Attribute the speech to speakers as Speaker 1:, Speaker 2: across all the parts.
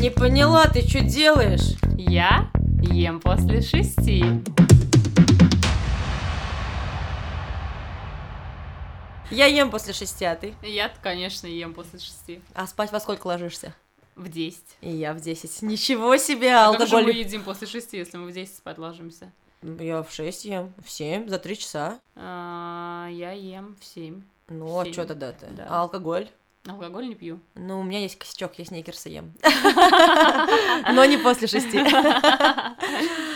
Speaker 1: Не поняла, ты что делаешь?
Speaker 2: Я ем после шести.
Speaker 1: Я ем после шести, а ты?
Speaker 2: Я, конечно, ем после шести.
Speaker 1: А спать во сколько ложишься?
Speaker 2: В десять.
Speaker 1: И я в десять. Ничего себе,
Speaker 2: А как же мы едим после шести, если мы в десять спать ложимся?
Speaker 1: Я в шесть ем, в семь, за три часа.
Speaker 2: А, я ем в семь.
Speaker 1: Ну, а
Speaker 2: Семь.
Speaker 1: что тогда ты?
Speaker 2: Да.
Speaker 1: А алкоголь?
Speaker 2: Алкоголь не пью.
Speaker 1: Ну, у меня есть косячок, я сникерсы ем. Но не после шести.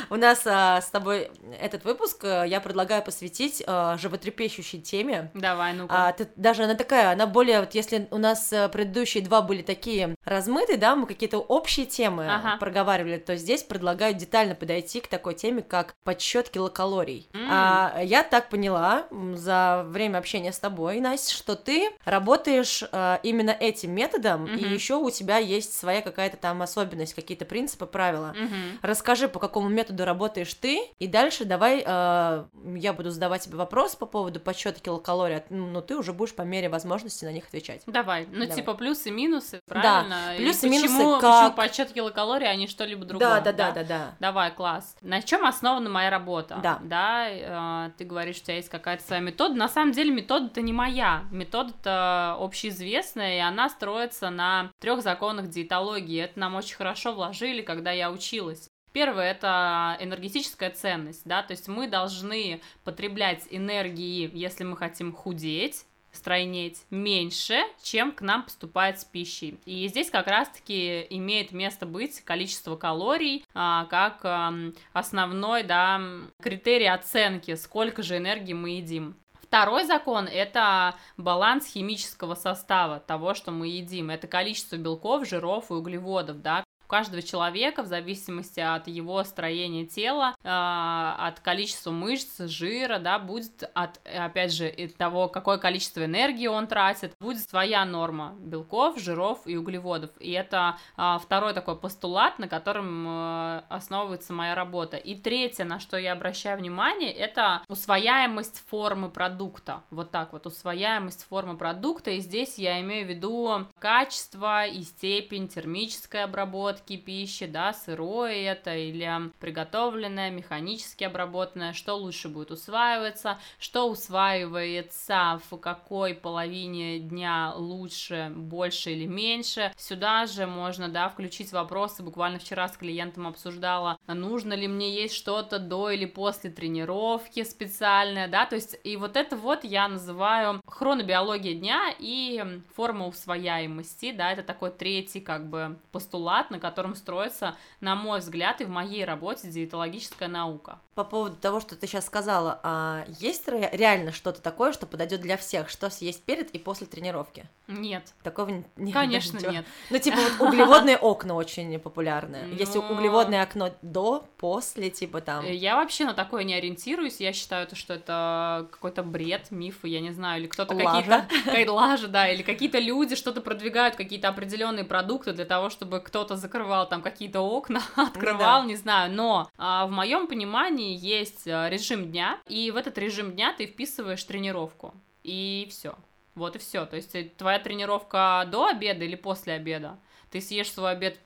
Speaker 1: У нас а, с тобой этот выпуск а, я предлагаю посвятить а, животрепещущей теме.
Speaker 2: Давай, ну-ка.
Speaker 1: А, ты- даже она такая, она более, вот если у нас а, предыдущие два были такие размытые, да, мы какие-то общие темы
Speaker 2: Ага.
Speaker 1: проговаривали, то здесь предлагаю детально подойти к такой теме, как подсчет килокалорий. А, я так поняла за время общения с тобой, Настя, что ты работаешь а, именно этим методом, и
Speaker 2: Мгм.
Speaker 1: еще у тебя есть своя какая-то там особенность, какие-то принципы, правила.
Speaker 2: Мгм.
Speaker 1: Расскажи, по какому методу работаешь ты, и дальше давай э, я буду задавать тебе вопрос по поводу подсчета килокалорий, а ты- ну ты уже будешь по мере возможности на них отвечать.
Speaker 2: Давай, ну
Speaker 1: Давай.
Speaker 2: типа плюсы, минусы, правильно? И
Speaker 1: плюсы, минусы
Speaker 2: почему,
Speaker 1: как?
Speaker 2: Почему подсчет килокалорий, а не что-либо другое?
Speaker 1: да, да, да, да, да.
Speaker 2: Давай, класс. На чем основана моя работа?
Speaker 1: Да.
Speaker 2: Да, э, ты говоришь, что у тебя есть какая-то своя метода. На самом деле метода-то не моя. Метода-то общеизвестная, и она строится на трех законах диетологии. Это нам очень хорошо вложили, когда я училась. Первое это энергетическая ценность, да, то есть мы должны потреблять энергии, если мы хотим худеть, стройнеть меньше, чем к нам поступает с пищей. И здесь как раз-таки имеет место быть количество калорий а, как ам, основной да, критерий оценки, сколько же энергии мы едим. Второй закон – это баланс химического состава того, что мы едим. Это количество белков, жиров и углеводов, да, у каждого человека, в зависимости от его строения тела, э, от количества мышц, жира, да, будет от, опять же, от того, какое количество энергии он тратит, будет своя норма белков, жиров и углеводов. И это а, второй такой постулат, на котором э, основывается моя работа. И третье, на что я обращаю внимание, это усвояемость формы продукта. Вот так вот, усвояемость формы продукта. И здесь я имею в виду качество и степень термической обработки пищи, да, сырое это или приготовленное, механически обработанное, что лучше будет усваиваться, что усваивается в какой половине дня лучше, больше или меньше. Сюда же можно, да, включить вопросы. Буквально вчера с клиентом обсуждала, нужно ли мне есть что-то до или после тренировки специальное, да, то есть и вот это вот я называю хронобиология дня и форма усвояемости, да, это такой третий как бы постулат, на котором строится, на мой взгляд, и в моей работе диетологическая наука.
Speaker 1: По поводу того, что ты сейчас сказала, а есть ре- реально что-то такое, что подойдет для всех, что съесть перед и после тренировки?
Speaker 2: Нет,
Speaker 1: Такого не
Speaker 2: конечно
Speaker 1: ничего.
Speaker 2: нет.
Speaker 1: Ну, типа вот углеводные окна очень популярные. Есть
Speaker 2: Но-
Speaker 1: углеводное окно до, после, типа там.
Speaker 2: Э, Я вообще на такое не ориентируюсь. Я считаю, то, что это какой-то бред, миф, я не знаю, или кто-то какие-то лажа, да, или какие-то люди что-то продвигают, какие-то определенные продукты для того, чтобы кто-то закрывал там какие-то окна, открывал, не знаю. Но а, в моем понимании есть а, режим дня, и в этот режим дня ты вписываешь тренировку, и все. Вот и все. То есть э, твоя тренировка до обеда или после обеда. Ты съешь свой обед,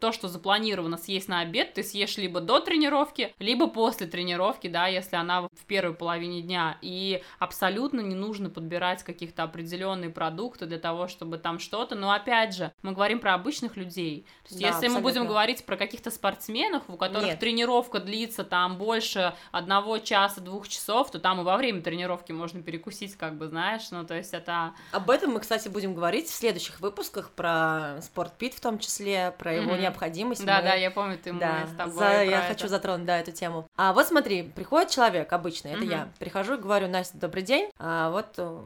Speaker 2: то, что запланировано съесть на обед, ты съешь либо до тренировки, либо после тренировки, да, если она в первой половине дня. И абсолютно не нужно подбирать каких-то определенные продукты для того, чтобы там что-то. Но опять же, мы говорим про обычных людей. То есть,
Speaker 1: Да,
Speaker 2: если мы будем
Speaker 1: абсолютно.
Speaker 2: говорить про каких-то спортсменов, у которых
Speaker 1: Нет.
Speaker 2: тренировка длится там больше одного часа, двух часов, то там и во время тренировки можно перекусить, как бы, знаешь, ну, то есть это...
Speaker 1: Об этом мы, кстати, будем говорить в следующих выпусках про спортпит в том числе, про его
Speaker 2: Мгм.
Speaker 1: необходимость.
Speaker 2: Да,
Speaker 1: Мы-
Speaker 2: да, я помню, ты
Speaker 1: Да,
Speaker 2: мы с тобой
Speaker 1: за- я
Speaker 2: про
Speaker 1: хочу
Speaker 2: это.
Speaker 1: затронуть, да, эту тему. А вот смотри, приходит человек обычный, это
Speaker 2: Мгм.
Speaker 1: я. Прихожу и говорю, Настя, добрый день. А вот э,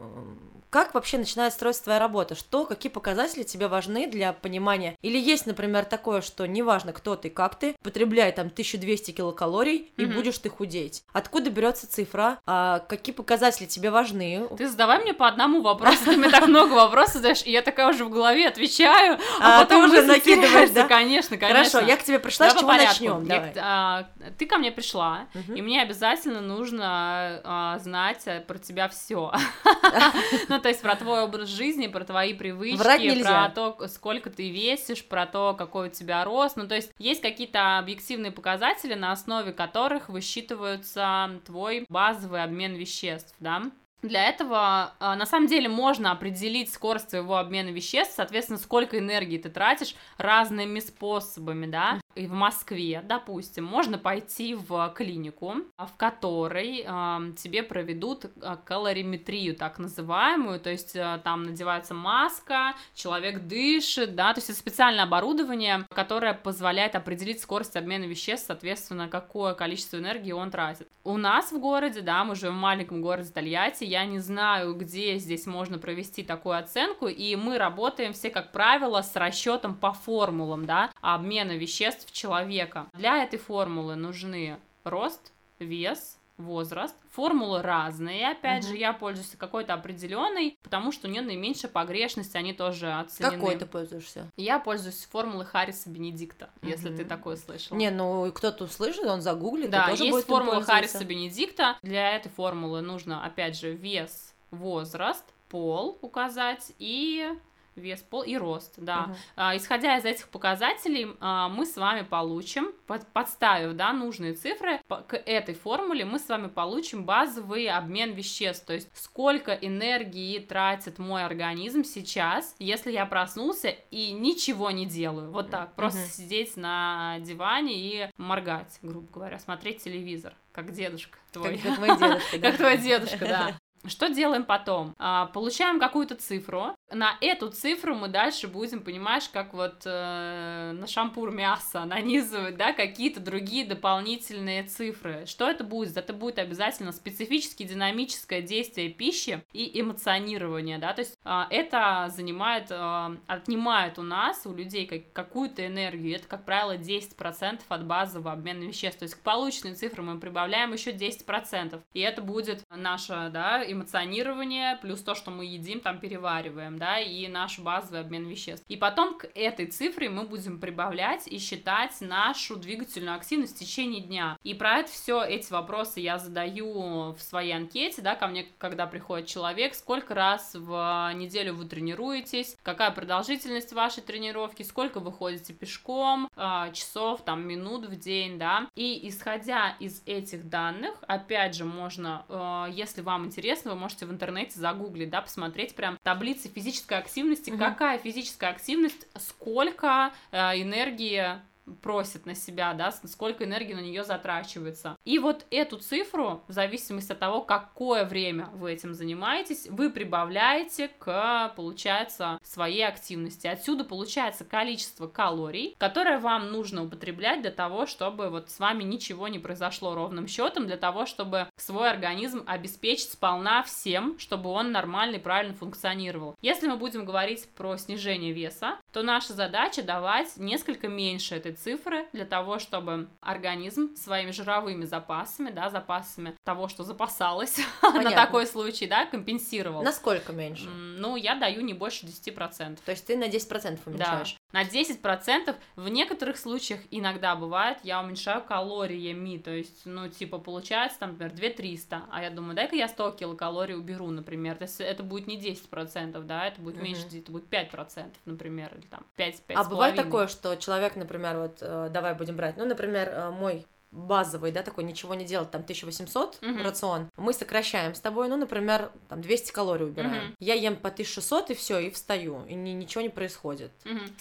Speaker 1: как вообще начинает строиться твоя работа? Что, какие показатели тебе важны для понимания? Или есть, например, такое, что неважно, кто ты, как ты, потребляй там 1200 килокалорий, и
Speaker 2: Мгм.
Speaker 1: будешь ты худеть. Откуда берется цифра? А какие показатели тебе важны?
Speaker 2: Ты задавай мне по одному вопросу, ты мне так много вопросов задаешь, и я такая уже в голове отвечаю, а,
Speaker 1: А,
Speaker 2: потом
Speaker 1: уже накидываешь, да?
Speaker 2: Конечно, конечно.
Speaker 1: Хорошо, я к тебе пришла, с чего
Speaker 2: порядку.
Speaker 1: начнем?
Speaker 2: А, ты ко мне пришла, и мне обязательно нужно а, знать э, про тебя все. Ну, то есть про твой образ жизни, про твои привычки, про то, сколько ты весишь, про то, какой у тебя рост. Ну, то есть есть какие-то объективные показатели, на основе которых высчитываются твой базовый обмен веществ, да? Для этого, а, на самом деле, можно определить скорость твоего обмена веществ, соответственно, сколько энергии ты тратишь разными способами, да. И в Москве, допустим, можно пойти в клинику, в которой э, тебе проведут калориметрию, так называемую, то есть э, там надевается маска, человек дышит, да, то есть это специальное оборудование, которое позволяет определить скорость обмена веществ, соответственно, какое количество энергии он тратит. У нас в городе, да, мы живем в маленьком городе Тольятти, я не знаю, где здесь можно провести такую оценку, и мы работаем все, как правило, с расчетом по формулам, да, обмена веществ человека. Для этой формулы нужны рост, вес, возраст. Формулы разные, опять
Speaker 1: Мгм.
Speaker 2: же, я пользуюсь какой-то определенной, потому что у нее наименьшая погрешность, они тоже оценены.
Speaker 1: Какой ты пользуешься?
Speaker 2: Я пользуюсь формулой Харриса Бенедикта, если
Speaker 1: Мгм.
Speaker 2: ты такое слышал.
Speaker 1: Не, ну кто-то услышит, он загуглит,
Speaker 2: Да,
Speaker 1: тоже
Speaker 2: есть
Speaker 1: будет
Speaker 2: формула. Харриса Бенедикта. Для этой формулы нужно, опять же, вес, возраст, пол указать и вес, пол и рост, да.
Speaker 1: Мгм.
Speaker 2: А, Исходя из этих показателей, а, мы с вами получим, под- подставив да, нужные цифры по- к этой формуле, мы с вами получим базовый обмен веществ, то есть сколько энергии тратит мой организм сейчас, если я проснулся и ничего не делаю, вот так, просто
Speaker 1: Мгм.
Speaker 2: сидеть на диване и моргать, грубо говоря, смотреть телевизор, как дедушка твой.
Speaker 1: Как, как мой дедушка, да.
Speaker 2: Как твой дедушка, да. Что делаем потом? А, получаем какую-то цифру. На эту цифру мы дальше будем, понимаешь, как вот э, на шампур мяса нанизывать, да, какие-то другие дополнительные цифры. Что это будет? Это будет обязательно специфически динамическое действие пищи и эмоционирование, да, то есть а, это занимает, а, отнимает у нас, у людей как- какую-то энергию. Это, как правило, 10% от базового обмена веществ. То есть к полученной цифре мы прибавляем еще 10%. И это будет наше, да, эмоционирование, плюс то, что мы едим, там перевариваем, да, и наш базовый обмен веществ. И потом к этой цифре мы будем прибавлять и считать нашу двигательную активность в течение дня. И про это все, эти вопросы я задаю в своей анкете, да, ко мне, когда приходит человек, сколько раз в неделю вы тренируетесь, какая продолжительность вашей тренировки, сколько вы ходите пешком, а, часов, там, минут в день, да, и исходя из этих данных, опять же, можно, э, если вам интересно, вы можете в интернете загуглить, да, посмотреть прям таблицы физической активности,
Speaker 1: Мгм.
Speaker 2: какая физическая активность, сколько э, энергии просит на себя, да, сколько энергии на нее затрачивается. И вот эту цифру, в зависимости от того, какое время вы этим занимаетесь, вы прибавляете к, получается, своей активности. Отсюда получается количество калорий, которое вам нужно употреблять для того, чтобы вот с вами ничего не произошло ровным счетом, для того, чтобы свой организм обеспечить сполна всем, чтобы он нормально и правильно функционировал. Если мы будем говорить про снижение веса, то наша задача давать несколько меньше этой цифры для того, чтобы организм своими жировыми запасами, да, запасами того, что запасалось на такой случай, да, компенсировал.
Speaker 1: Насколько меньше?
Speaker 2: Ну, я даю не больше 10%.
Speaker 1: То есть ты на 10%
Speaker 2: Да,
Speaker 1: уменьшаешь?
Speaker 2: на 10%. В некоторых случаях иногда бывает, я уменьшаю калориями, то есть, ну, типа, получается, там, например, 2300, а я думаю, дай-ка я 100 килокалорий уберу, например, то есть это будет не 10%, да, это будет
Speaker 1: Мгм.
Speaker 2: меньше, это будет 5%, например, или там 5, 5
Speaker 1: А бывает такое, что человек, например, вот, э, давай будем брать, ну, например, э, мой базовый, да, такой ничего не делать, там 1800
Speaker 2: Мгм.
Speaker 1: рацион, мы сокращаем с тобой, ну, например, там 200 калорий убираем.
Speaker 2: Мгм.
Speaker 1: Я ем по 1600 и все, и встаю, и ни- ничего не происходит.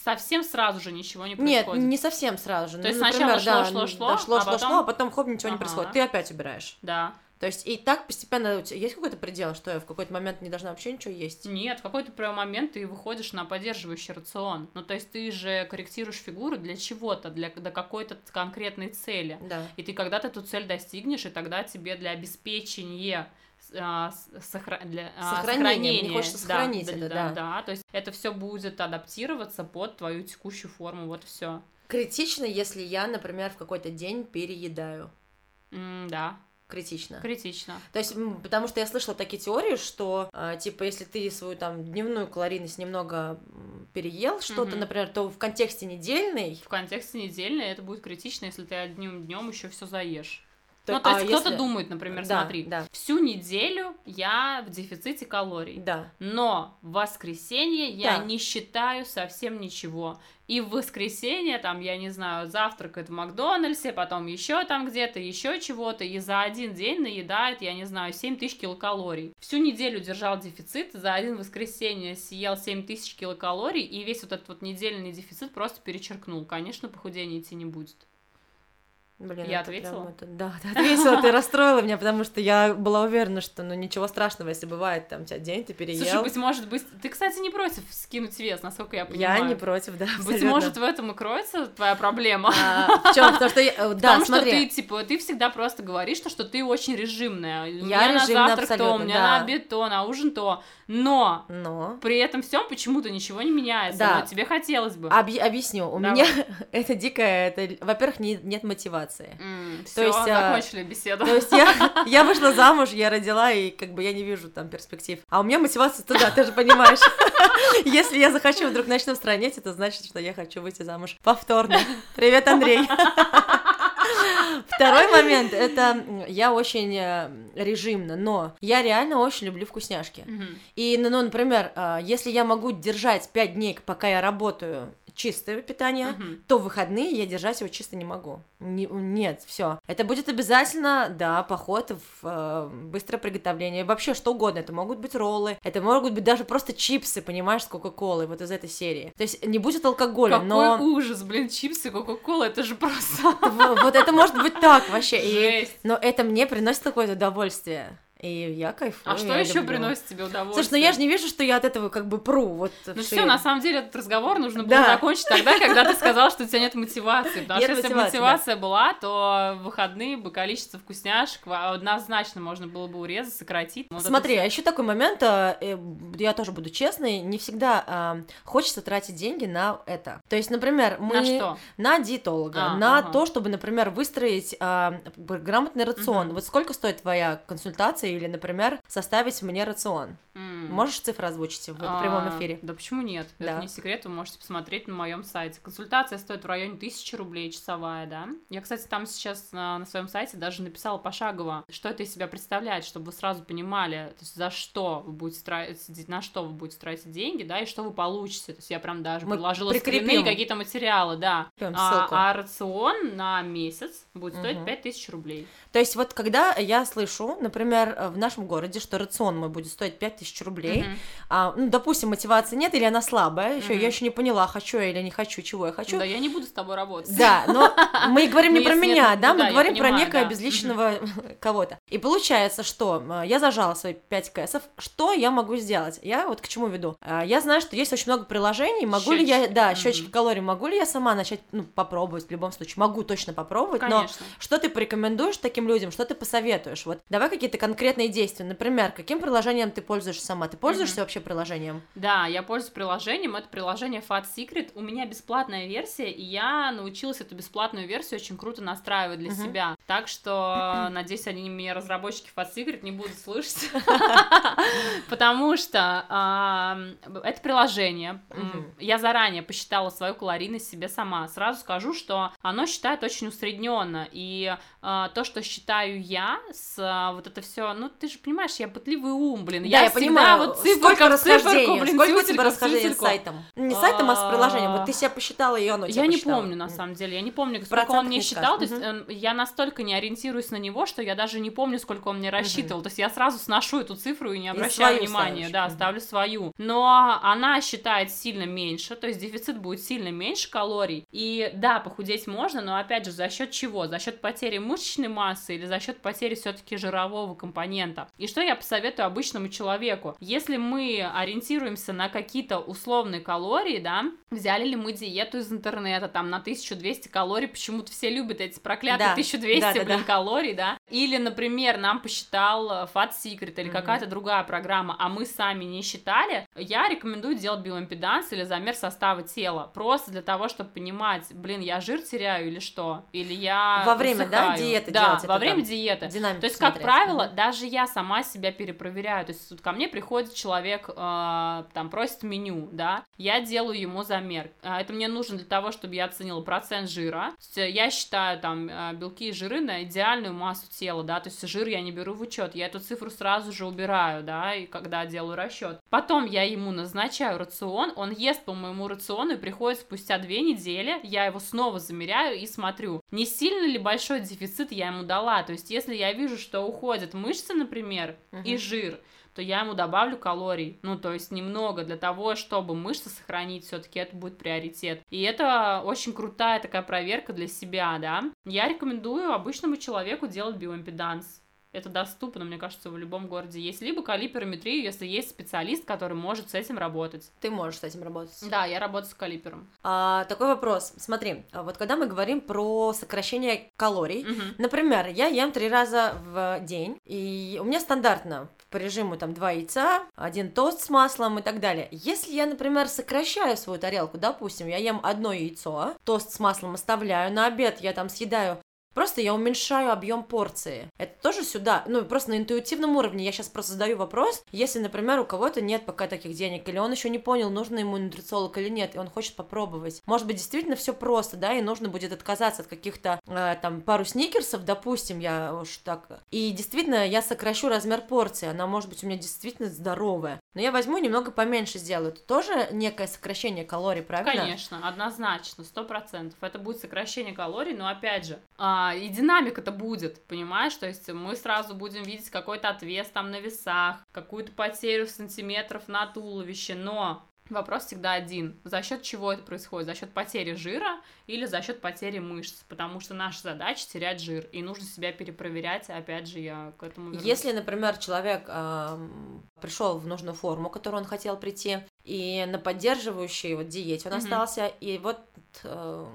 Speaker 2: Совсем сразу же ничего не
Speaker 1: Нет,
Speaker 2: происходит.
Speaker 1: не совсем сразу же.
Speaker 2: То
Speaker 1: Ну,
Speaker 2: есть
Speaker 1: например,
Speaker 2: сначала
Speaker 1: да,
Speaker 2: шло,
Speaker 1: да,
Speaker 2: шло, а потом-
Speaker 1: шло, а потом хоп, ничего не
Speaker 2: Ага.
Speaker 1: происходит. Ты опять убираешь.
Speaker 2: Да.
Speaker 1: То есть и так постепенно у тебя есть какой-то предел, что я в какой-то момент не должна вообще ничего есть.
Speaker 2: Нет, в какой-то прям момент ты выходишь на поддерживающий рацион. Ну, то есть ты же корректируешь фигуру для чего-то, для, для какой-то конкретной цели.
Speaker 1: Да.
Speaker 2: И ты когда-то эту цель достигнешь, и тогда тебе для обеспечения а, сохра- для, а,
Speaker 1: Сохранения, мне хочется сохранить
Speaker 2: да,
Speaker 1: это,
Speaker 2: да,
Speaker 1: да.
Speaker 2: да, то есть это все будет адаптироваться под твою текущую форму, вот все.
Speaker 1: Критично, если я, например, в какой-то день переедаю.
Speaker 2: да,
Speaker 1: Критично.
Speaker 2: критично.
Speaker 1: То есть, потому что я слышала такие теории, что, а, типа, если ты свою там дневную калорийность немного переел что-то,
Speaker 2: Мгм.
Speaker 1: например, то в контексте недельной,
Speaker 2: В контексте недельной это будет критично, если ты одним днем еще все заешь. Ну, то есть кто-то думает, например,
Speaker 1: Да,
Speaker 2: смотри,
Speaker 1: да.
Speaker 2: всю неделю я в дефиците калорий.
Speaker 1: Да.
Speaker 2: Но в воскресенье я
Speaker 1: Да.
Speaker 2: не считаю совсем ничего. И в воскресенье, там, я не знаю, завтракает в Макдональдсе, потом еще там где-то, еще чего-то, и за один день наедает, я не знаю, 7 тысяч килокалорий. Всю неделю держал дефицит, за один воскресенье съел 7 тысяч килокалорий, и весь вот этот вот недельный дефицит просто перечеркнул. Конечно, похудение идти не будет.
Speaker 1: Блин,
Speaker 2: Я ответила?
Speaker 1: прям это- Да, ты ответила, ты расстроила меня, потому что я была уверена, что ну ничего страшного, если бывает там у тебя день, ты переел.
Speaker 2: Слушай, быть может быть... Ты, кстати, не против скинуть вес, насколько я
Speaker 1: я
Speaker 2: понимаю.
Speaker 1: не против, да.
Speaker 2: Быть
Speaker 1: абсолютно.
Speaker 2: может, в этом и кроется твоя проблема.
Speaker 1: А, в чем? Потому что я- э, да,
Speaker 2: Потому что
Speaker 1: смотри.
Speaker 2: ты, типа, ты всегда просто говоришь, что, что ты очень режимная. У
Speaker 1: Я
Speaker 2: меня на
Speaker 1: режимная
Speaker 2: завтрак то, у меня
Speaker 1: да.
Speaker 2: на обед то, на ужин то. Но
Speaker 1: Но
Speaker 2: при этом всем почему-то ничего не меняется.
Speaker 1: Да.
Speaker 2: Но тебе хотелось бы.
Speaker 1: Объ- объясню. У
Speaker 2: Давай.
Speaker 1: меня это дикое, это, во-первых, не- нет мотивации.
Speaker 2: Все,
Speaker 1: есть, а,
Speaker 2: закончили беседу.
Speaker 1: То есть я, я вышла замуж, я родила, и как бы я не вижу там перспектив. А у меня мотивация туда, ты же понимаешь. Если я захочу вдруг начну странеть, это значит, что я хочу выйти замуж повторно. Привет, Андрей. Второй момент, это я очень э, режимно, но я реально очень люблю вкусняшки. И, ну, ну, например, а, если я могу держать 5 дней, пока я работаю, чистое питание,
Speaker 2: Мгм.
Speaker 1: то в выходные я держать его чисто не могу. Не- нет, все. Это будет обязательно, да, поход в э, быстрое приготовление. Вообще что угодно. Это могут быть роллы, это могут быть даже просто чипсы, понимаешь, с Кока-Колой, вот из этой серии. То есть не будет алкоголя,
Speaker 2: Какой
Speaker 1: но
Speaker 2: ужас, блин, чипсы, кока-кола, это же просто
Speaker 1: вот это может быть так вообще. Но это мне приносит какое-то удовольствие. И я кайфую.
Speaker 2: А что еще
Speaker 1: люблю.
Speaker 2: приносит тебе удовольствие?
Speaker 1: Слушай, ну я же не вижу, что я от этого как бы пру. Вот
Speaker 2: Ну все, на самом деле этот разговор нужно было
Speaker 1: Да.
Speaker 2: закончить тогда, когда ты сказал, что у тебя нет мотивации. Потому
Speaker 1: Нет
Speaker 2: что если бы
Speaker 1: мотивации, да.
Speaker 2: мотивация была, то в выходные бы количество вкусняшек однозначно можно было бы урезать, сократить. Вот это
Speaker 1: Смотри, а еще такой момент, а, э, я тоже буду честной, не всегда а, хочется тратить деньги на это. То есть, например, мы
Speaker 2: На что?
Speaker 1: на диетолога,
Speaker 2: А,
Speaker 1: на
Speaker 2: ага.
Speaker 1: то, чтобы, например, выстроить а, грамотный рацион.
Speaker 2: Мгм.
Speaker 1: Вот сколько стоит твоя консультация или, например, составить мне рацион?
Speaker 2: М.
Speaker 1: Можешь цифры озвучить в
Speaker 2: А,
Speaker 1: прямом эфире?
Speaker 2: Да почему нет?
Speaker 1: Да.
Speaker 2: Это не секрет, вы можете посмотреть на моем сайте. Консультация стоит в районе 1000 рублей часовая, да. Я, кстати, там сейчас на, на своем сайте даже написала пошагово, что это из себя представляет, чтобы вы сразу понимали, то есть за что вы будете тратить, на что вы будете тратить деньги, да, и что вы получите. То есть я прям даже
Speaker 1: Мы
Speaker 2: предложила скрины, какие-то материалы, да. А, а рацион на месяц будет стоить
Speaker 1: Мгм.
Speaker 2: 5000 рублей.
Speaker 1: То есть вот когда я слышу, например, в нашем городе, что рацион мой будет стоить 5000 рублей,
Speaker 2: Мгм.
Speaker 1: а, ну, допустим, мотивации нет, или она слабая, еще
Speaker 2: Мгм.
Speaker 1: я еще не поняла, хочу я или не хочу, чего я хочу.
Speaker 2: Да, я не буду с тобой работать.
Speaker 1: Да, но мы говорим не про меня, да, мы говорим про некое безличного кого-то. И получается, что э, я зажала свои 5 кэсов, что я могу сделать? Я вот к чему веду? А, Я знаю, что есть очень много приложений, могу ли я, да, счетчики калорий, могу ли я сама начать, ну, попробовать в любом случае, могу точно попробовать, но что ты порекомендуешь таким людям, что ты посоветуешь? Вот давай какие-то конкретные действия, например, каким приложением ты пользуешься сама? Ты пользуешься вообще приложением?
Speaker 2: Да, я пользуюсь приложением. Это приложение Fat Secret. У меня бесплатная версия, и я научилась эту бесплатную версию очень круто настраивать для
Speaker 1: Мгм.
Speaker 2: себя. Так что, надеюсь, они меня, разработчики Fat Secret, не будут слышать. Потому что а, это приложение. Я заранее посчитала свою калорийность себе сама. Сразу скажу, что оно считает очень усредненно. И а, то, что считаю я, с а, вот это все, ну ты же понимаешь, я пытливый ум, блин.
Speaker 1: Да,
Speaker 2: я,
Speaker 1: я, понимаю,
Speaker 2: вот
Speaker 1: сколько
Speaker 2: циферка в циферку, блин,
Speaker 1: сколько у тебя
Speaker 2: в
Speaker 1: расхождения с сайтом? Не с сайтом, а с приложением. Вот ты себя посчитала, и оно тебя
Speaker 2: Я не помню, на самом деле. Я не помню, сколько он мне
Speaker 1: не
Speaker 2: считал. То есть эм, я настолько не ориентируюсь на него, что я даже не помню, сколько он мне рассчитывал. То есть я сразу сношу эту цифру и не обращаю внимания. Да, ставлю свою. Но она считает сильно меньше, то есть дефицит будет сильно меньше калорий. И да, похудеть можно, но опять же, за счет чего? За счет потери мышечной массы или за счет потери все-таки жирового компонента? И что я посоветую обычному человеку? Если мы ориентируемся на какие-то условные калории, да, взяли ли мы диету из интернета, там, на 1200 калорий, почему-то все любят эти проклятые
Speaker 1: Да,
Speaker 2: 1200,
Speaker 1: да, да,
Speaker 2: блин,
Speaker 1: да.
Speaker 2: калорий, да, Или, например, нам посчитал э, Fat Secret или mm-hmm. какая-то другая программа, а мы сами не считали, я рекомендую делать биоимпеданс или замер состава тела. Просто для того, чтобы понимать, блин, я жир теряю или что? Или я
Speaker 1: Во время, да, диеты
Speaker 2: Да,
Speaker 1: делать
Speaker 2: во время диеты. То есть, как правило, mm-hmm. даже я сама себя перепроверяю. То есть, тут ко мне приходит человек, э, там, просит меню, да, я делаю ему замер. А, это мне нужно для того, чтобы я оценила процент жира. Я считаю, там, э, белки и жиры на идеальную массу тела тела, да, то есть жир я не беру в учет, я эту цифру сразу же убираю, да, и когда делаю расчет. Потом я ему назначаю рацион, он ест по моему рациону и приходит спустя две недели, я его снова замеряю и смотрю, не сильно ли большой дефицит я ему дала, то есть если я вижу, что уходят мышцы, например, uh-huh. и жир, то я ему добавлю калорий, ну, то есть немного для того, чтобы мышцы сохранить, все-таки это будет приоритет. И это очень крутая такая проверка для себя, да. Я рекомендую обычному человеку делать биоимпеданс. Это доступно, мне кажется, в любом городе есть. Либо калиперометрию, если есть специалист, который может с этим работать.
Speaker 1: Ты можешь с этим работать.
Speaker 2: Да, я работаю с калипером.
Speaker 1: А, такой вопрос. Смотри, вот когда мы говорим про сокращение калорий, угу. например, я ем три раза в день, и у меня стандартно по режиму там два яйца, один тост с маслом и так далее. Если я, например, сокращаю свою тарелку, допустим, я ем одно яйцо, тост с маслом оставляю, на обед я там съедаю Просто я уменьшаю объем порции. Это тоже сюда, ну, просто на интуитивном уровне. Я сейчас просто задаю вопрос, если, например, у кого-то нет пока таких денег, или он еще не понял, нужно ему нутрициолог или нет, и он хочет попробовать. Может быть, действительно все просто, да, и нужно будет отказаться от каких-то, э, там, пару сникерсов, допустим, я уж так. И действительно, я сокращу размер порции, она может быть у меня действительно здоровая. Но я возьму немного поменьше сделаю. Это тоже некое сокращение калорий, правильно?
Speaker 2: Конечно, однозначно, сто процентов. Это будет сокращение калорий, но опять же, а, а, и динамика-то будет, понимаешь? То есть мы сразу будем видеть какой-то отвес там на весах, какую-то потерю сантиметров на туловище, но Вопрос всегда один. За счет чего это происходит? За счет потери жира или за счет потери мышц? Потому что наша задача терять жир, и нужно себя перепроверять. Опять же, я к этому вернусь.
Speaker 1: Если, например, человек э, пришел в нужную форму, которую он хотел прийти, и на поддерживающей вот диете он mm-hmm. остался, и вот э,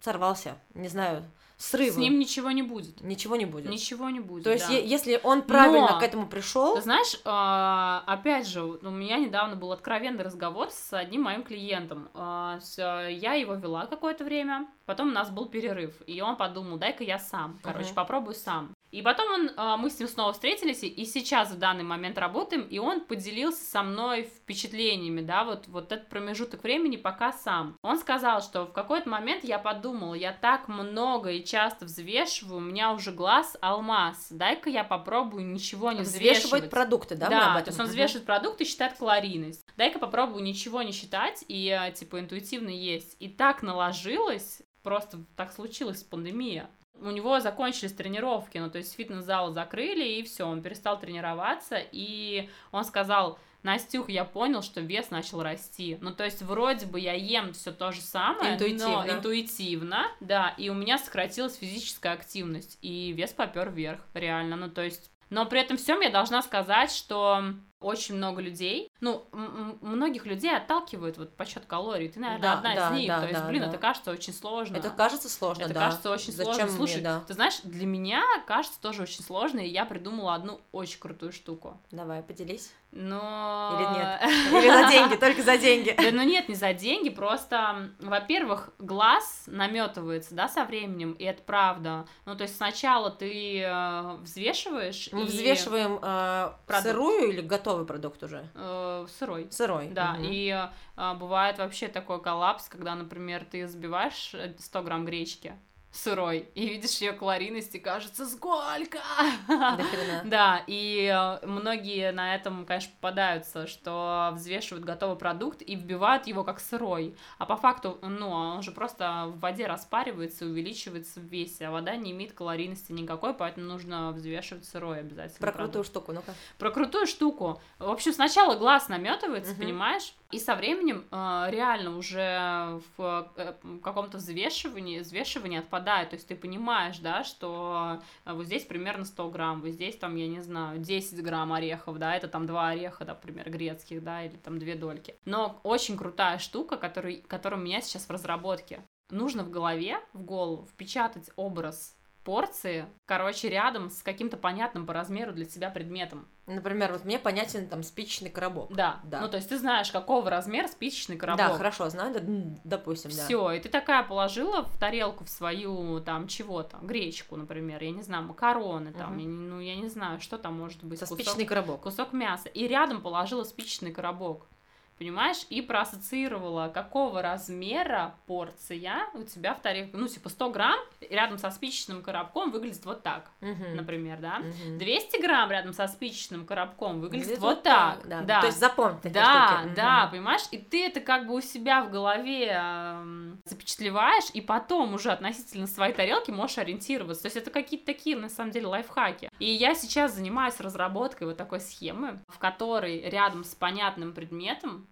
Speaker 1: сорвался, не знаю, срывы.
Speaker 2: С ним ничего не будет.
Speaker 1: Ничего не будет.
Speaker 2: Ничего не будет.
Speaker 1: То есть, да. если он правильно Но, к этому пришел.
Speaker 2: Ты знаешь, а, опять же, у меня недавно был откровенный разговор с одним моим клиентом. А, я его вела какое-то время, потом у нас был перерыв, и он подумал, дай-ка я сам, короче, uh-huh. попробую сам. И потом он, а, мы с ним снова встретились, и сейчас в данный момент работаем, и он поделился со мной впечатлениями, да, вот, вот этот промежуток времени пока сам. Он сказал, что в какой-то момент я подумала, я так много и часто взвешиваю, у меня уже глаз алмаз, дай-ка я попробую ничего не взвешивать. Взвешивать
Speaker 1: продукты, да?
Speaker 2: Да, то есть он взвешивает продукты и считает калорийность. Дай-ка попробую ничего не считать и, э, типа, интуитивно есть. И так наложилось, просто так случилось пандемия у него закончились тренировки, ну, то есть фитнес-залы закрыли, и все, он перестал тренироваться, и он сказал, Настюх, я понял, что вес начал расти. Ну, то есть, вроде бы я ем все то же самое, интуитивно. но интуитивно, да, и у меня сократилась физическая активность, и вес попер вверх, реально. Ну, то есть, но при этом всем я должна сказать, что очень много людей, ну, многих людей отталкивают вот подсчет калорий. Ты, наверное, да, одна да, из них. Да, То есть, да, блин, да. это кажется очень сложно.
Speaker 1: Это кажется сложно,
Speaker 2: это
Speaker 1: да.
Speaker 2: кажется очень Зачем сложно. Слушай, мне, да. ты знаешь, для меня кажется тоже очень сложно, и я придумала одну очень крутую штуку.
Speaker 1: Давай, поделись.
Speaker 2: Но...
Speaker 1: Или нет? Или за деньги, только за деньги?
Speaker 2: Да, ну нет, не за деньги, просто, во-первых, глаз наметывается, да, со временем, и это правда. Ну, то есть сначала ты э, взвешиваешь
Speaker 1: Мы и... взвешиваем э, сырую или готовый продукт уже?
Speaker 2: Э, сырой.
Speaker 1: Сырой.
Speaker 2: Да, угу. и э, бывает вообще такой коллапс, когда, например, ты взбиваешь 100 грамм гречки, сырой, и видишь ее калорийность, и кажется, сколько? Да, и э, многие на этом, конечно, попадаются, что взвешивают готовый продукт и вбивают его как сырой, а по факту, ну, он же просто в воде распаривается и увеличивается в весе, а вода не имеет калорийности никакой, поэтому нужно взвешивать сырой обязательно.
Speaker 1: Про крутую штуку, ну-ка.
Speaker 2: Про крутую штуку. В общем, сначала глаз наметывается, понимаешь? И со временем э, реально уже в э, каком-то взвешивании, взвешивании отпадает. То есть ты понимаешь, да, что э, вот здесь примерно 100 грамм, вот здесь там, я не знаю, 10 грамм орехов, да, это там два ореха, например, грецких, да, или там две дольки. Но очень крутая штука, который, которая у меня сейчас в разработке. Нужно в голове, в голову впечатать образ порции, короче, рядом с каким-то понятным по размеру для тебя предметом.
Speaker 1: Например, вот мне понятен там спичечный коробок.
Speaker 2: Да,
Speaker 1: Да.
Speaker 2: Ну, то есть ты знаешь, какого размера спичечный коробок.
Speaker 1: Да, хорошо, знаю, допустим, да.
Speaker 2: Все, и ты такая положила в тарелку в свою там чего-то, гречку, например, я не знаю, макароны там,
Speaker 1: Мгм.
Speaker 2: я ну я не знаю, что там может быть.
Speaker 1: Со
Speaker 2: кусок-
Speaker 1: спичечный коробок.
Speaker 2: кусок мяса. И рядом положила спичечный коробок. Понимаешь? И проассоциировала, какого размера порция у тебя в тарелке. Ну, типа 100 грамм рядом со спичечным коробком выглядит вот так,
Speaker 1: Мгм.
Speaker 2: например, да?
Speaker 1: Мгм.
Speaker 2: 200 грамм рядом со спичечным коробком выглядит
Speaker 1: Выглядит
Speaker 2: вот так.
Speaker 1: да.
Speaker 2: да.
Speaker 1: То есть запомни такие
Speaker 2: Да,
Speaker 1: штуки.
Speaker 2: да,
Speaker 1: Мгм.
Speaker 2: понимаешь? И ты это как бы у себя в голове эм, запечатлеваешь, и потом уже относительно своей тарелки можешь ориентироваться. То есть это какие-то такие, на самом деле, лайфхаки. И я сейчас занимаюсь разработкой вот такой схемы, в которой рядом с понятным предметом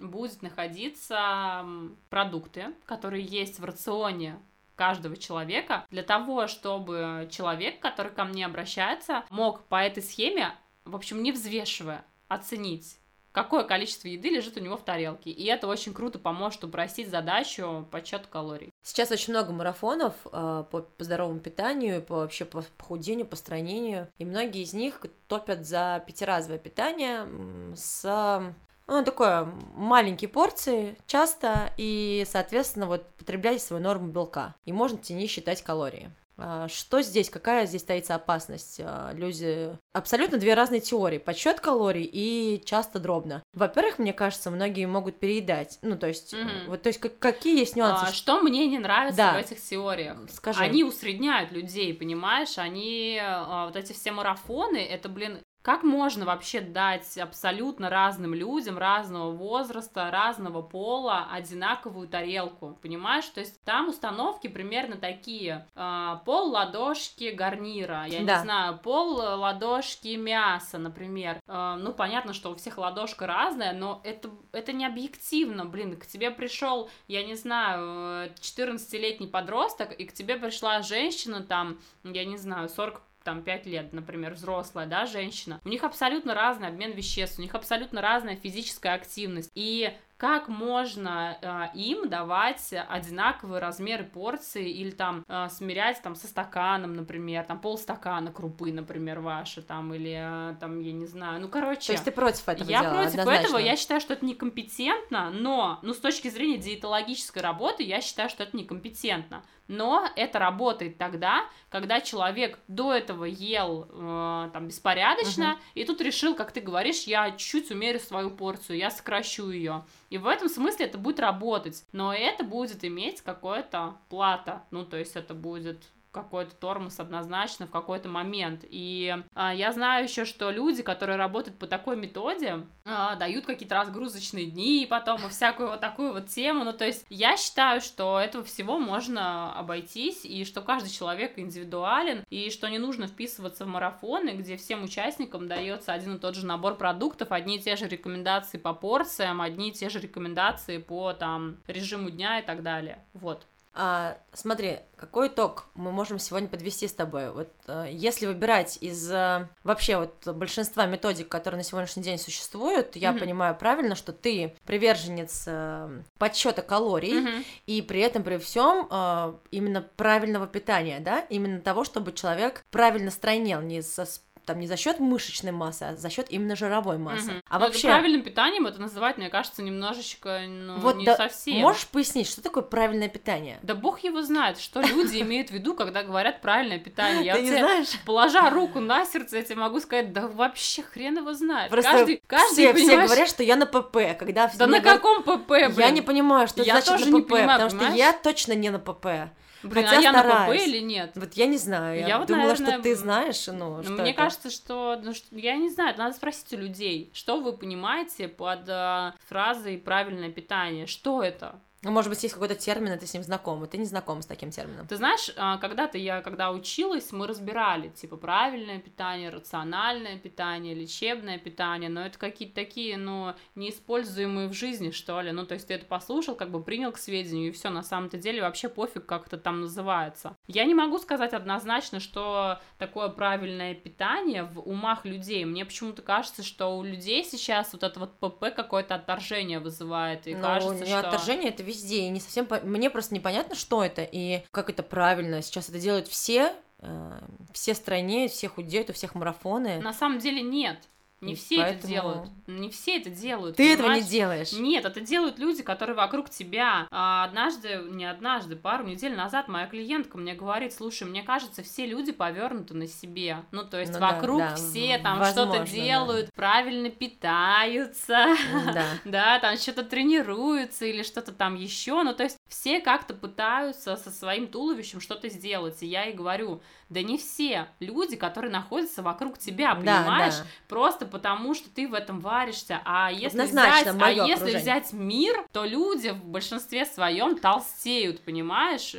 Speaker 2: будет находиться продукты, которые есть в рационе каждого человека для того, чтобы человек, который ко мне обращается, мог по этой схеме, в общем, не взвешивая, оценить, какое количество еды лежит у него в тарелке. И это очень круто поможет упростить задачу подсчета калорий.
Speaker 1: Сейчас очень много марафонов э, по, по здоровому питанию, по вообще по похудению, по стройнению, и многие из них топят за пятиразовое питание с ну, такое маленькие порции часто и, соответственно, вот потреблять свою норму белка. И можно тени считать калории. А, Что здесь, какая здесь таится опасность? А, Люди... Абсолютно две разные теории. Подсчет калорий и часто дробно. Во-первых, мне кажется, многие могут переедать. Ну, то есть,
Speaker 2: Мгм.
Speaker 1: вот, то есть, как- какие есть нюансы?
Speaker 2: А, что мне не нравится
Speaker 1: Да.
Speaker 2: в этих теориях?
Speaker 1: Скажи.
Speaker 2: Они усредняют людей, понимаешь? Они, а, вот эти все марафоны, это, блин, как можно вообще дать абсолютно разным людям, разного возраста, разного пола одинаковую тарелку, понимаешь? То есть там установки примерно такие. а, пол ладошки гарнира, я
Speaker 1: Да.
Speaker 2: не знаю, пол ладошки мяса, например. А, ну, понятно, что у всех ладошка разная, но это, это не объективно, блин. К тебе пришел, я не знаю, э, 14-летний подросток, и к тебе пришла женщина там, я не знаю, 40 там 5 лет, например, взрослая, да, женщина, у них абсолютно разный обмен веществ, у них абсолютно разная физическая активность. И как можно э, им давать одинаковые размеры порции или там э, смирять там со стаканом, например, там полстакана крупы, например, ваши, там, или э, там, я не знаю, ну, короче...
Speaker 1: То есть ты против этого
Speaker 2: Я
Speaker 1: дела,
Speaker 2: против
Speaker 1: однозначно.
Speaker 2: этого, я считаю, что это некомпетентно, но, ну, с точки зрения диетологической работы, я считаю, что это некомпетентно. Но это работает тогда, когда человек до этого ел э, там беспорядочно, и тут решил, как ты говоришь, я чуть-чуть умерю свою порцию, я сокращу ее. И в этом смысле это будет работать. Но это будет иметь какое-то плата. Ну, то есть это будет какой-то тормоз однозначно в какой-то момент. И а, я знаю еще, что люди, которые работают по такой методе, а, дают какие-то разгрузочные дни, потом и всякую вот такую вот тему. Ну, то есть я считаю, что этого всего можно обойтись, и что каждый человек индивидуален, и что не нужно вписываться в марафоны, где всем участникам дается один и тот же набор продуктов, одни и те же рекомендации по порциям, одни и те же рекомендации по там режиму дня и так далее. Вот.
Speaker 1: А, смотри, какой итог мы можем сегодня подвести с тобой? Вот э, если выбирать из э, вообще вот большинства методик, которые на сегодняшний день существуют, я
Speaker 2: Мгм.
Speaker 1: понимаю правильно, что ты приверженец э, подсчета калорий
Speaker 2: Мгм.
Speaker 1: и при этом при всем э, именно правильного питания, да, именно того, чтобы человек правильно стройнел, не со там не за счет мышечной массы, а за счет именно жировой массы.
Speaker 2: Мгм.
Speaker 1: А
Speaker 2: Ну,
Speaker 1: вообще,
Speaker 2: правильным питанием это называть, мне кажется, немножечко, ну,
Speaker 1: вот
Speaker 2: не
Speaker 1: да-
Speaker 2: совсем.
Speaker 1: можешь пояснить, что такое правильное питание?
Speaker 2: Да бог его знает, что люди имеют в виду, когда говорят правильное питание. Я
Speaker 1: Ты не знаешь?
Speaker 2: положа руку на сердце, я тебе могу сказать, да вообще хрен его знает.
Speaker 1: Просто
Speaker 2: каждый, каждый,
Speaker 1: все, говорят, что я на ПП, когда
Speaker 2: Да на каком ПП, блин?
Speaker 1: Я не понимаю, что
Speaker 2: Я
Speaker 1: значит на ПП, потому что я точно не на ПП.
Speaker 2: Блин,
Speaker 1: хотя
Speaker 2: а я на. ПП или нет?
Speaker 1: Вот я не знаю, я
Speaker 2: Я вот,
Speaker 1: думала, что
Speaker 2: наверное,
Speaker 1: ты знаешь, ну,
Speaker 2: Ну,
Speaker 1: что
Speaker 2: мне
Speaker 1: это?
Speaker 2: кажется, что, ну, что- я не знаю, надо спросить у людей, что вы понимаете под э, фразой правильное питание, что это?
Speaker 1: Ну, может быть, есть какой-то термин, и ты с ним знаком, и ты не знаком с таким термином.
Speaker 2: Ты знаешь, а, когда-то я, когда училась, мы разбирали, типа, правильное питание, рациональное питание, лечебное питание, но это какие-то такие, ну, неиспользуемые в жизни, что ли. Ну, то есть ты это послушал, как бы принял к сведению, и все, на самом-то деле вообще пофиг, как это там называется. Я не могу сказать однозначно, что такое правильное питание в умах людей. Мне почему-то кажется, что у людей сейчас вот это вот ПП какое-то отторжение вызывает, и
Speaker 1: Но
Speaker 2: кажется,
Speaker 1: не
Speaker 2: что...
Speaker 1: отторжение, это везде, и не совсем... по- Мне просто непонятно, что это, и как это правильно. Сейчас это делают все, э, все стройнеют, все худеют, у всех марафоны.
Speaker 2: На самом деле нет. Не
Speaker 1: И
Speaker 2: все это
Speaker 1: поэтому-
Speaker 2: делают. Не все это делают.
Speaker 1: Ты этого не
Speaker 2: понимаешь?
Speaker 1: делаешь.
Speaker 2: Нет, это делают люди, которые вокруг тебя. А однажды, не однажды, пару недель назад моя клиентка мне говорит, слушай, мне кажется, все люди повернуты на себе. Ну, то есть
Speaker 1: Ну да,
Speaker 2: вокруг
Speaker 1: да,
Speaker 2: все
Speaker 1: в-
Speaker 2: там что-то
Speaker 1: да.
Speaker 2: делают, правильно питаются.
Speaker 1: Да.
Speaker 2: Да, там что-то тренируются или что-то там еще. Ну, то есть все как-то пытаются со своим туловищем что-то сделать. И я ей говорю, да не все люди, которые находятся вокруг тебя,
Speaker 1: Да,
Speaker 2: понимаешь?
Speaker 1: да.
Speaker 2: Просто потому, что ты в этом варишься. А если взять, а если взять мир, то люди в большинстве своем толстеют, понимаешь?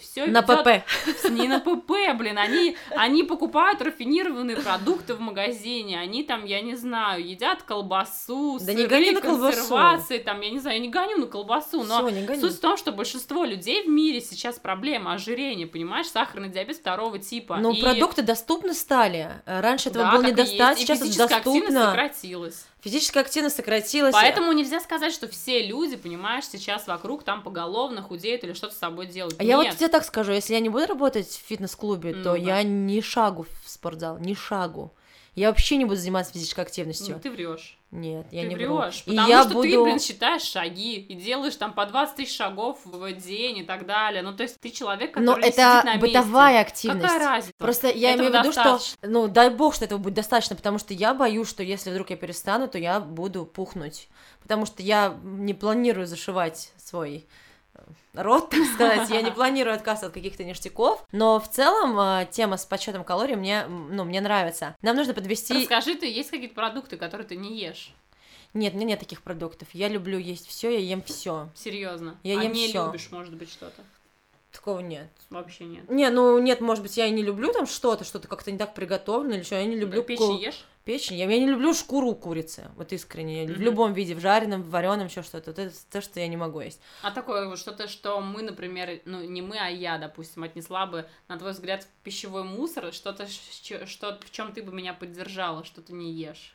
Speaker 2: Все
Speaker 1: На ПП.
Speaker 2: не на ПП, блин, они, они покупают рафинированные продукты в магазине, они там, я не знаю, едят колбасу,
Speaker 1: Да не
Speaker 2: сыры,
Speaker 1: гони на колбасу.
Speaker 2: там, я не знаю, я не гоню на колбасу, но
Speaker 1: Всё, не гони.
Speaker 2: суть в том, что большинство людей в мире сейчас проблема ожирения, понимаешь, сахарный диабет второго типа.
Speaker 1: Ну,
Speaker 2: И-
Speaker 1: продукты доступны стали. Раньше этого
Speaker 2: Да,
Speaker 1: было
Speaker 2: так
Speaker 1: не
Speaker 2: и есть.
Speaker 1: достать, сейчас это
Speaker 2: физическая активность
Speaker 1: доступно.
Speaker 2: сократилась.
Speaker 1: Физическая активность сократилась.
Speaker 2: Поэтому нельзя сказать, что все люди, понимаешь, сейчас вокруг там поголовно худеют или что-то с собой делают.
Speaker 1: А я
Speaker 2: Нет.
Speaker 1: вот тебе так скажу, если я не буду работать в фитнес-клубе, то
Speaker 2: Ну-ка.
Speaker 1: я ни шагу в спортзал, ни шагу. Я вообще не буду заниматься физической активностью.
Speaker 2: Ну, ты врешь.
Speaker 1: Нет, я
Speaker 2: ты
Speaker 1: не
Speaker 2: врешь.
Speaker 1: вру. И
Speaker 2: Потому
Speaker 1: я
Speaker 2: что
Speaker 1: буду...
Speaker 2: ты, блин, считаешь шаги и делаешь там по 20 тысяч шагов в день и так далее. Ну, то есть ты человек, который
Speaker 1: Но это
Speaker 2: на
Speaker 1: бытовая
Speaker 2: месте.
Speaker 1: активность.
Speaker 2: Какая разница?
Speaker 1: Просто я
Speaker 2: Этого
Speaker 1: имею в виду, что, ну, дай бог, что этого будет достаточно, потому что я боюсь, что если вдруг я перестану, то я буду пухнуть. Потому что я не планирую зашивать свой рот, так сказать, я не планирую отказываться от каких-то ништяков, но в целом э, тема с подсчетом калорий мне, ну, мне нравится. Нам нужно подвести...
Speaker 2: Расскажи, ты есть какие-то продукты, которые ты не ешь?
Speaker 1: Нет, у меня нет таких продуктов. Я люблю есть все, я ем все.
Speaker 2: Серьезно.
Speaker 1: Я
Speaker 2: а
Speaker 1: ем
Speaker 2: не
Speaker 1: всё.
Speaker 2: любишь, может быть, что-то?
Speaker 1: Такого нет.
Speaker 2: Вообще нет.
Speaker 1: Не, ну нет, может быть, я и не люблю там что-то, что-то как-то не так приготовлено или что, я не люблю
Speaker 2: Печень
Speaker 1: ку-
Speaker 2: ешь?
Speaker 1: Печень. Я, я не люблю шкуру курицы, вот искренне. В
Speaker 2: Мгм.
Speaker 1: любом виде, в жареном, в вареном, еще что-то. Вот это то, что я не могу есть.
Speaker 2: А такое вот что-то, что мы, например, ну не мы, а я, допустим, отнесла бы, на твой взгляд, в пищевой мусор, что-то, что, в чем ты бы меня поддержала, что ты не ешь.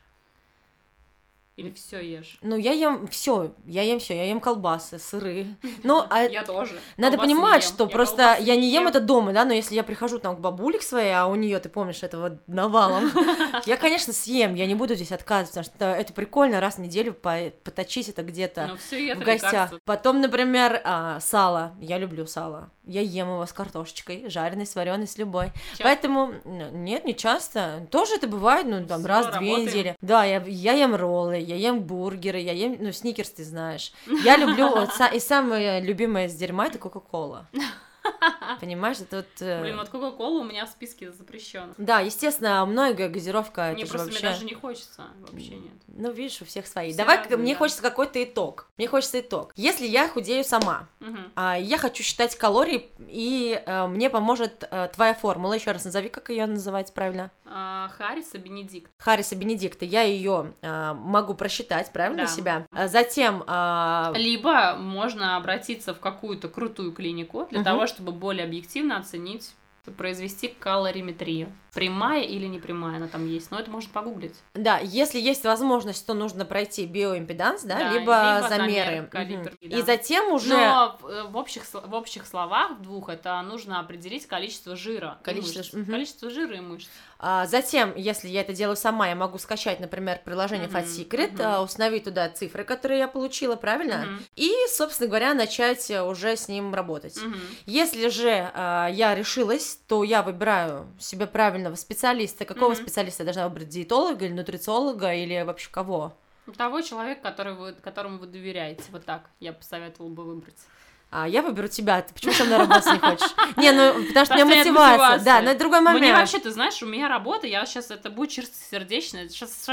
Speaker 2: Или все ешь?
Speaker 1: Ну, я ем все, я ем все, я ем колбасы, сыры. Ну, а
Speaker 2: Я тоже.
Speaker 1: надо
Speaker 2: Колбасы
Speaker 1: понимать,
Speaker 2: ем.
Speaker 1: что
Speaker 2: Я
Speaker 1: просто я не ем это дома, да, но если я прихожу там к бабуле к своей, а у нее, ты помнишь, этого навалом, я, конечно, съем, я не буду здесь отказываться, потому что это прикольно раз в неделю по- поточить это где-то.
Speaker 2: Ну
Speaker 1: в гостях. Потом, например, а, сало. Я люблю сало. Я ем его с картошечкой, жареной, с вареной, с любой.
Speaker 2: Часто?
Speaker 1: Поэтому нет, не часто. Тоже это бывает, ну там
Speaker 2: Всё,
Speaker 1: раз в две
Speaker 2: работаем.
Speaker 1: недели. Да, я, я ем роллы, я ем бургеры, я ем, ну сникерс ты знаешь. Я люблю вот и самое любимое из дерьма это Кока-Кола. Понимаешь, это вот. э,
Speaker 2: Блин, вот Кока-Кола у меня в списке запрещен.
Speaker 1: Да, естественно, многое газировка.
Speaker 2: Мне просто
Speaker 1: вообще...
Speaker 2: мне даже не хочется, вообще нет.
Speaker 1: Ну, видишь, у всех свои.
Speaker 2: Все
Speaker 1: Давай,
Speaker 2: разные,
Speaker 1: мне
Speaker 2: да.
Speaker 1: хочется какой-то итог. Мне хочется итог. Если я худею сама,
Speaker 2: Мгм.
Speaker 1: А, Я хочу считать калории, и э, мне поможет э, твоя формула. Еще раз назови, как ее называть правильно.
Speaker 2: А, Харриса Бенедикт.
Speaker 1: Харриса Бенедикта. Я ее могу просчитать, правильно,
Speaker 2: Да.
Speaker 1: себя. А Затем а,
Speaker 2: Либо можно обратиться в какую-то крутую клинику для
Speaker 1: Мгм.
Speaker 2: того, чтобы более объективно оценить, произвести калориметрию. Прямая или не прямая она там есть, но это можно погуглить.
Speaker 1: да, если есть возможность, то нужно пройти биоимпеданс, да,
Speaker 2: Да,
Speaker 1: либо,
Speaker 2: либо
Speaker 1: замеры.
Speaker 2: калибр, да.
Speaker 1: И затем уже
Speaker 2: Но в, э, общих, в общих словах, двух, это нужно определить количество жира. и
Speaker 1: Количество
Speaker 2: мышц.
Speaker 1: ж- мгм.
Speaker 2: количество жира и мышц.
Speaker 1: А, Затем, если я это делаю сама, я могу скачать, например, приложение
Speaker 2: Мгм,
Speaker 1: Fat Secret,
Speaker 2: мгм.
Speaker 1: а, установить туда цифры, которые я получила, правильно?
Speaker 2: Мгм,
Speaker 1: И, собственно говоря, начать э, уже с ним работать.
Speaker 2: мгм.
Speaker 1: Если же а, я решилась, то я выбираю себе правильного специалиста. Какого
Speaker 2: Мгм.
Speaker 1: специалиста я должна выбрать? Диетолога или нутрициолога или вообще кого?
Speaker 2: Того человека, который вы, которому вы доверяете. Вот так я посоветовала бы выбрать.
Speaker 1: А я выберу тебя. Ты почему со мной работать не хочешь? Не, ну потому что у меня мотивация. Да, но это другой момент.
Speaker 2: Мне вообще, ты знаешь, у меня работа, я сейчас, это будет чистосердечное, сейчас,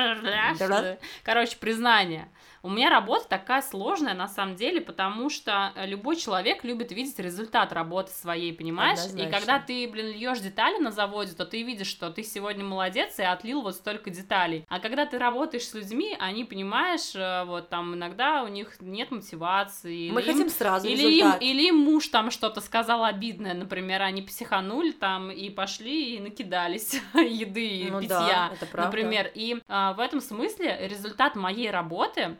Speaker 2: короче, признание. У меня работа такая сложная, на самом деле, потому что э, любой человек любит видеть результат работы своей, понимаешь? И
Speaker 1: Однозначно.
Speaker 2: когда ты, блин, льешь детали на заводе, то ты видишь, что ты сегодня молодец и отлил вот столько деталей. А когда ты работаешь с людьми, они, понимаешь, э, вот там иногда у них нет мотивации.
Speaker 1: Мы
Speaker 2: им
Speaker 1: хотим сразу
Speaker 2: или им, или им муж там что-то сказал обидное, например, они психанули там и пошли и накидались еды и
Speaker 1: Ну
Speaker 2: питья,
Speaker 1: да,
Speaker 2: например. И а, в этом смысле результат моей работы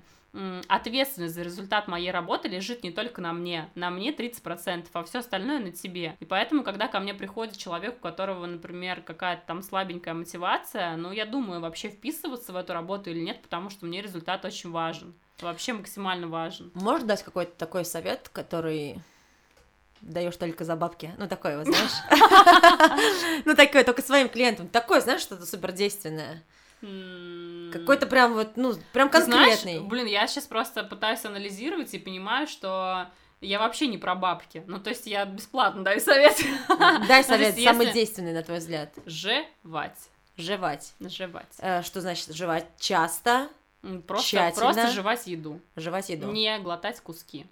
Speaker 2: ответственность за результат моей работы лежит не только на мне, на мне 30%, а все остальное на тебе. И поэтому, когда ко мне приходит человек, у которого, например, какая-то там слабенькая мотивация, ну, я думаю, вообще вписываться в эту работу или нет, потому что мне результат очень важен. Вообще максимально важен.
Speaker 1: Можешь дать какой-то такой совет, который даешь только за бабки? Ну, такой вот, знаешь? Ну, такой, только своим клиентам. Такое, знаешь, что-то супердейственное. Какой-то прям вот, ну, прям конкретный.
Speaker 2: блин, я сейчас просто пытаюсь анализировать и понимаю, что я вообще не про бабки. Ну, то есть я бесплатно даю совет.
Speaker 1: Дай совет, самый действенный, на твой взгляд.
Speaker 2: Жевать.
Speaker 1: Жевать.
Speaker 2: Жевать.
Speaker 1: Э, Что значит жевать? Часто
Speaker 2: Просто,
Speaker 1: Тщательно.
Speaker 2: просто жевать еду.
Speaker 1: жевать еду.
Speaker 2: Не глотать куски.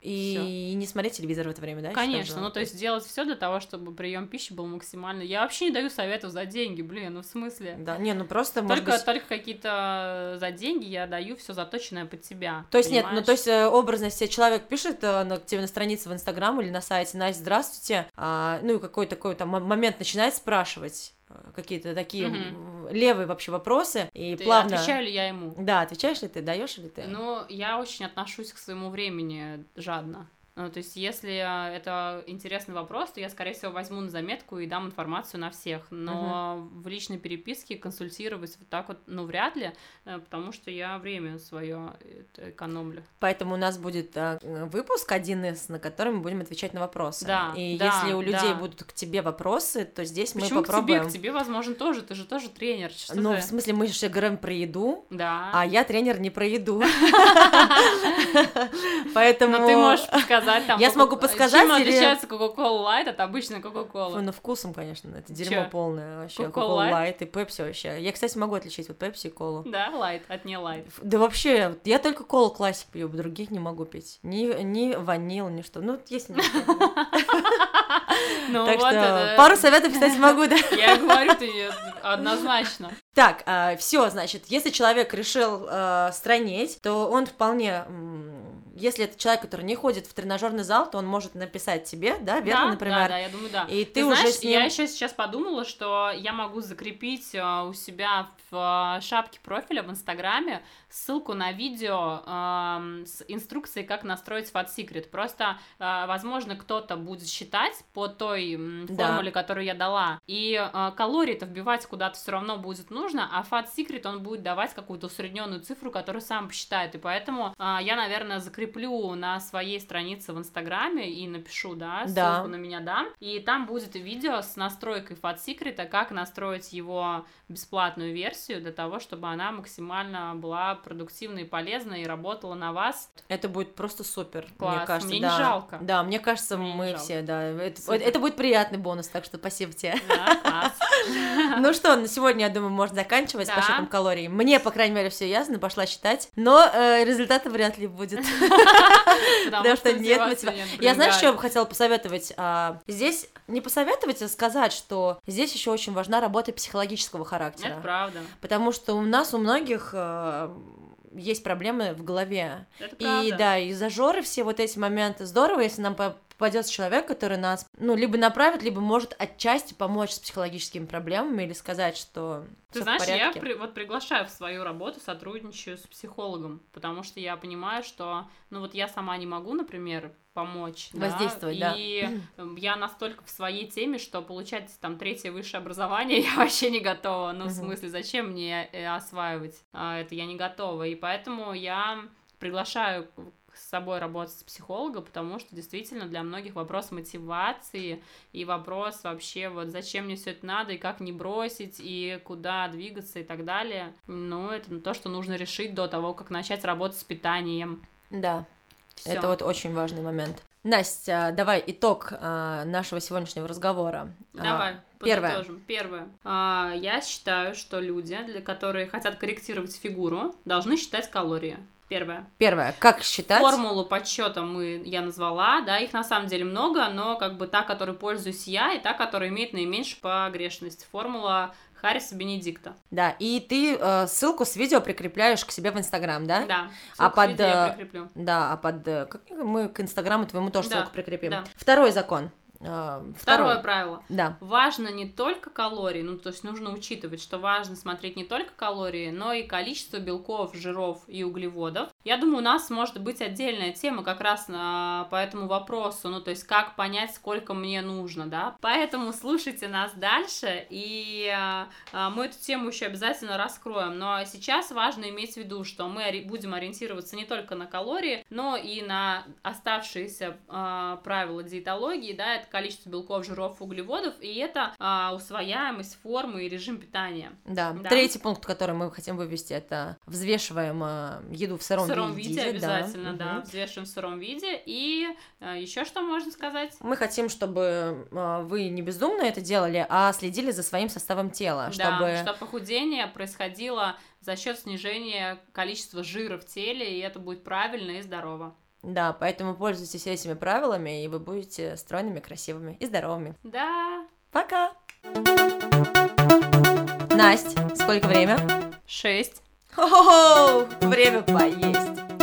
Speaker 1: И не смотреть телевизор в это время, да?
Speaker 2: Конечно, ну то есть делать все для того, чтобы прием пищи был максимально. Я вообще не даю советов за деньги, блин, ну в смысле.
Speaker 1: Да, не, ну просто,
Speaker 2: Только,
Speaker 1: быть...
Speaker 2: только какие-то за деньги я даю все заточенное под тебя.
Speaker 1: То есть нет, ну
Speaker 2: понимаешь?
Speaker 1: то есть э, образно себе человек пишет э, на, тебе на странице в Инстаграм или на сайте, Настя, здравствуйте, а, ну и какой такой там момент начинает спрашивать э, какие-то такие
Speaker 2: Мгм.
Speaker 1: Левые вообще вопросы и
Speaker 2: Ты-
Speaker 1: плавно...
Speaker 2: Отвечаю ли я ему?
Speaker 1: Да, отвечаешь ли ты, даешь ли ты?
Speaker 2: Ну, я очень отношусь к своему времени жадно. Ну, то есть, если э, это интересный вопрос, то я, скорее всего, возьму на заметку и дам информацию на всех. Но в личной переписке консультировать вот так вот, ну, вряд ли, э, потому что я время свое экономлю.
Speaker 1: Поэтому у нас будет э, выпуск один из, на который мы будем отвечать на вопросы.
Speaker 2: Да,
Speaker 1: И
Speaker 2: да,
Speaker 1: если у людей
Speaker 2: да.
Speaker 1: будут к тебе вопросы, то здесь
Speaker 2: Почему
Speaker 1: мы попробуем.
Speaker 2: к тебе? К тебе, возможно, тоже. Ты же тоже тренер. Что
Speaker 1: Ну,
Speaker 2: ты?
Speaker 1: в смысле, мы же говорим про еду,
Speaker 2: Да.
Speaker 1: а я тренер не про еду. Поэтому...
Speaker 2: Но ты можешь подсказать там.
Speaker 1: Я смогу подсказать
Speaker 2: Чем отличается Coca-Cola Light от обычной Coca-Cola?
Speaker 1: Ну вкусом, конечно, это дерьмо полное вообще.
Speaker 2: Coca-Cola Light?
Speaker 1: И Pepsi вообще. Я, кстати, могу отличить вот Pepsi и колу.
Speaker 2: Да, Light от не Light.
Speaker 1: Да вообще, я только колу классик пью, других не могу пить. Ни, ни ванил, ни что. Ну, есть.
Speaker 2: Ну
Speaker 1: Так
Speaker 2: вот
Speaker 1: что
Speaker 2: это-
Speaker 1: пару советов, кстати, могу, да.
Speaker 2: Я говорю, ты однозначно.
Speaker 1: Так, все, значит, если человек решил э, странеть, то он вполне, если это человек, который не ходит в тренажерный зал, то он может написать тебе, да, верно,
Speaker 2: да,
Speaker 1: например,
Speaker 2: Да, да, я думаю, да.
Speaker 1: и ты, уже
Speaker 2: знаешь,
Speaker 1: с ним...
Speaker 2: я еще сейчас подумала, что я могу закрепить э, у себя в э, шапке профиля в Инстаграме ссылку на видео эм, с инструкцией, как настроить Fat Secret. Просто, э, возможно, кто-то будет считать по той
Speaker 1: Да.
Speaker 2: формуле, которую я дала, и э, калории-то вбивать куда-то все равно будет нужно, а Fat Secret он будет давать какую-то усредненную цифру, которую сам посчитает. И поэтому э, я, наверное, закреплю на своей странице в Инстаграме и напишу, да, ссылку
Speaker 1: Да.
Speaker 2: на меня дам. И там будет видео с настройкой Fat Secret, как настроить его бесплатную версию для того, чтобы она максимально была продуктивной и полезной и работала на вас.
Speaker 1: Это будет просто супер, мне
Speaker 2: Класс,
Speaker 1: кажется.
Speaker 2: мне не
Speaker 1: да.
Speaker 2: жалко.
Speaker 1: Да, мне кажется,
Speaker 2: Мне не
Speaker 1: мы все, да. Это,
Speaker 2: Супер.
Speaker 1: это будет приятный бонус, так что спасибо тебе.
Speaker 2: Да.
Speaker 1: Ну что, на сегодня, я думаю, можно заканчивать с
Speaker 2: Да.
Speaker 1: подсчетом калорий. Мне, по крайней мере, все ясно, пошла считать, но э, результата вряд ли будет. Потому что нет
Speaker 2: мотивации
Speaker 1: Я знаешь, что я бы хотела посоветовать? А, Здесь не посоветовать, а сказать, что здесь еще очень важна работа психологического
Speaker 2: Это
Speaker 1: характера.
Speaker 2: правда.
Speaker 1: Потому что у нас, у многих э, есть проблемы в голове.
Speaker 2: Это
Speaker 1: И
Speaker 2: правда.
Speaker 1: да, и зажоры, все вот эти моменты. Здорово, если нам по- попадется человек, который нас, ну, либо направит, либо может отчасти помочь с психологическими проблемами или сказать, что
Speaker 2: Ты
Speaker 1: в
Speaker 2: знаешь, я при- вот приглашаю в свою работу, сотрудничаю с психологом, потому что я понимаю, что, ну вот я сама не могу, например, помочь. да,
Speaker 1: Воздействовать, да.
Speaker 2: И м, я настолько в своей теме, что получать там третье высшее образование я вообще не готова. Ну, в
Speaker 1: Мгм.
Speaker 2: смысле, зачем мне э, осваивать а, это? Я не готова. И поэтому я приглашаю с собой работать с психологом, потому что действительно для многих вопрос мотивации и вопрос вообще вот зачем мне все это надо и как не бросить и куда двигаться и так далее. Ну, это то, что нужно решить до того, как начать работать с питанием.
Speaker 1: Да,
Speaker 2: Всё.
Speaker 1: это вот очень важный момент. Настя, давай итог а, нашего сегодняшнего разговора. А,
Speaker 2: Давай,
Speaker 1: первое.
Speaker 2: подытожим. Первое. А, я считаю, что люди, для которые хотят корректировать фигуру, должны считать калории. Первое.
Speaker 1: Первое, как считать?
Speaker 2: Формулу подсчета мы я назвала, да, их на самом деле много, но как бы та, которой пользуюсь я, и та, которая имеет наименьшую погрешность. Формула Харриса Бенедикта.
Speaker 1: Да, и ты э, ссылку с видео прикрепляешь к себе в Инстаграм, да?
Speaker 2: Да.
Speaker 1: А под,
Speaker 2: видео я
Speaker 1: э,
Speaker 2: прикреплю.
Speaker 1: Да, а под... э, как мы к Инстаграму твоему тоже
Speaker 2: Да,
Speaker 1: ссылку прикрепим.
Speaker 2: да.
Speaker 1: Второй закон. А,
Speaker 2: Второе правило.
Speaker 1: Да.
Speaker 2: Важно не только калории, ну, то есть нужно учитывать, что важно смотреть не только калории, но и количество белков, жиров и углеводов. Я думаю, у нас может быть отдельная тема как раз на, по этому вопросу, ну, то есть как понять, сколько мне нужно, да. Поэтому слушайте нас дальше, и а, а, мы эту тему еще обязательно раскроем. Но сейчас важно иметь в виду, что мы будем ориентироваться не только на калории, но и на оставшиеся а, правила диетологии, да, это количество белков, жиров, углеводов, и это усвояемость формы и режим питания.
Speaker 1: Да.
Speaker 2: Да.
Speaker 1: Третий пункт, который мы хотим вывести, это взвешиваем еду в сыром,
Speaker 2: сыром виде,
Speaker 1: да.
Speaker 2: обязательно, да,
Speaker 1: Мгм.
Speaker 2: взвешиваем в сыром виде. И еще что можно сказать?
Speaker 1: Мы хотим, чтобы а, вы не бездумно это делали, а следили за своим составом тела,
Speaker 2: Да,
Speaker 1: чтобы...
Speaker 2: что похудение происходило за счет снижения количества жира в теле, и это будет правильно и здорово.
Speaker 1: Да, поэтому пользуйтесь этими правилами, и вы будете стройными, красивыми и здоровыми.
Speaker 2: Да,
Speaker 1: Пока! Настя, сколько время?
Speaker 2: шесть.
Speaker 1: Хо-хо-хо! Время поесть!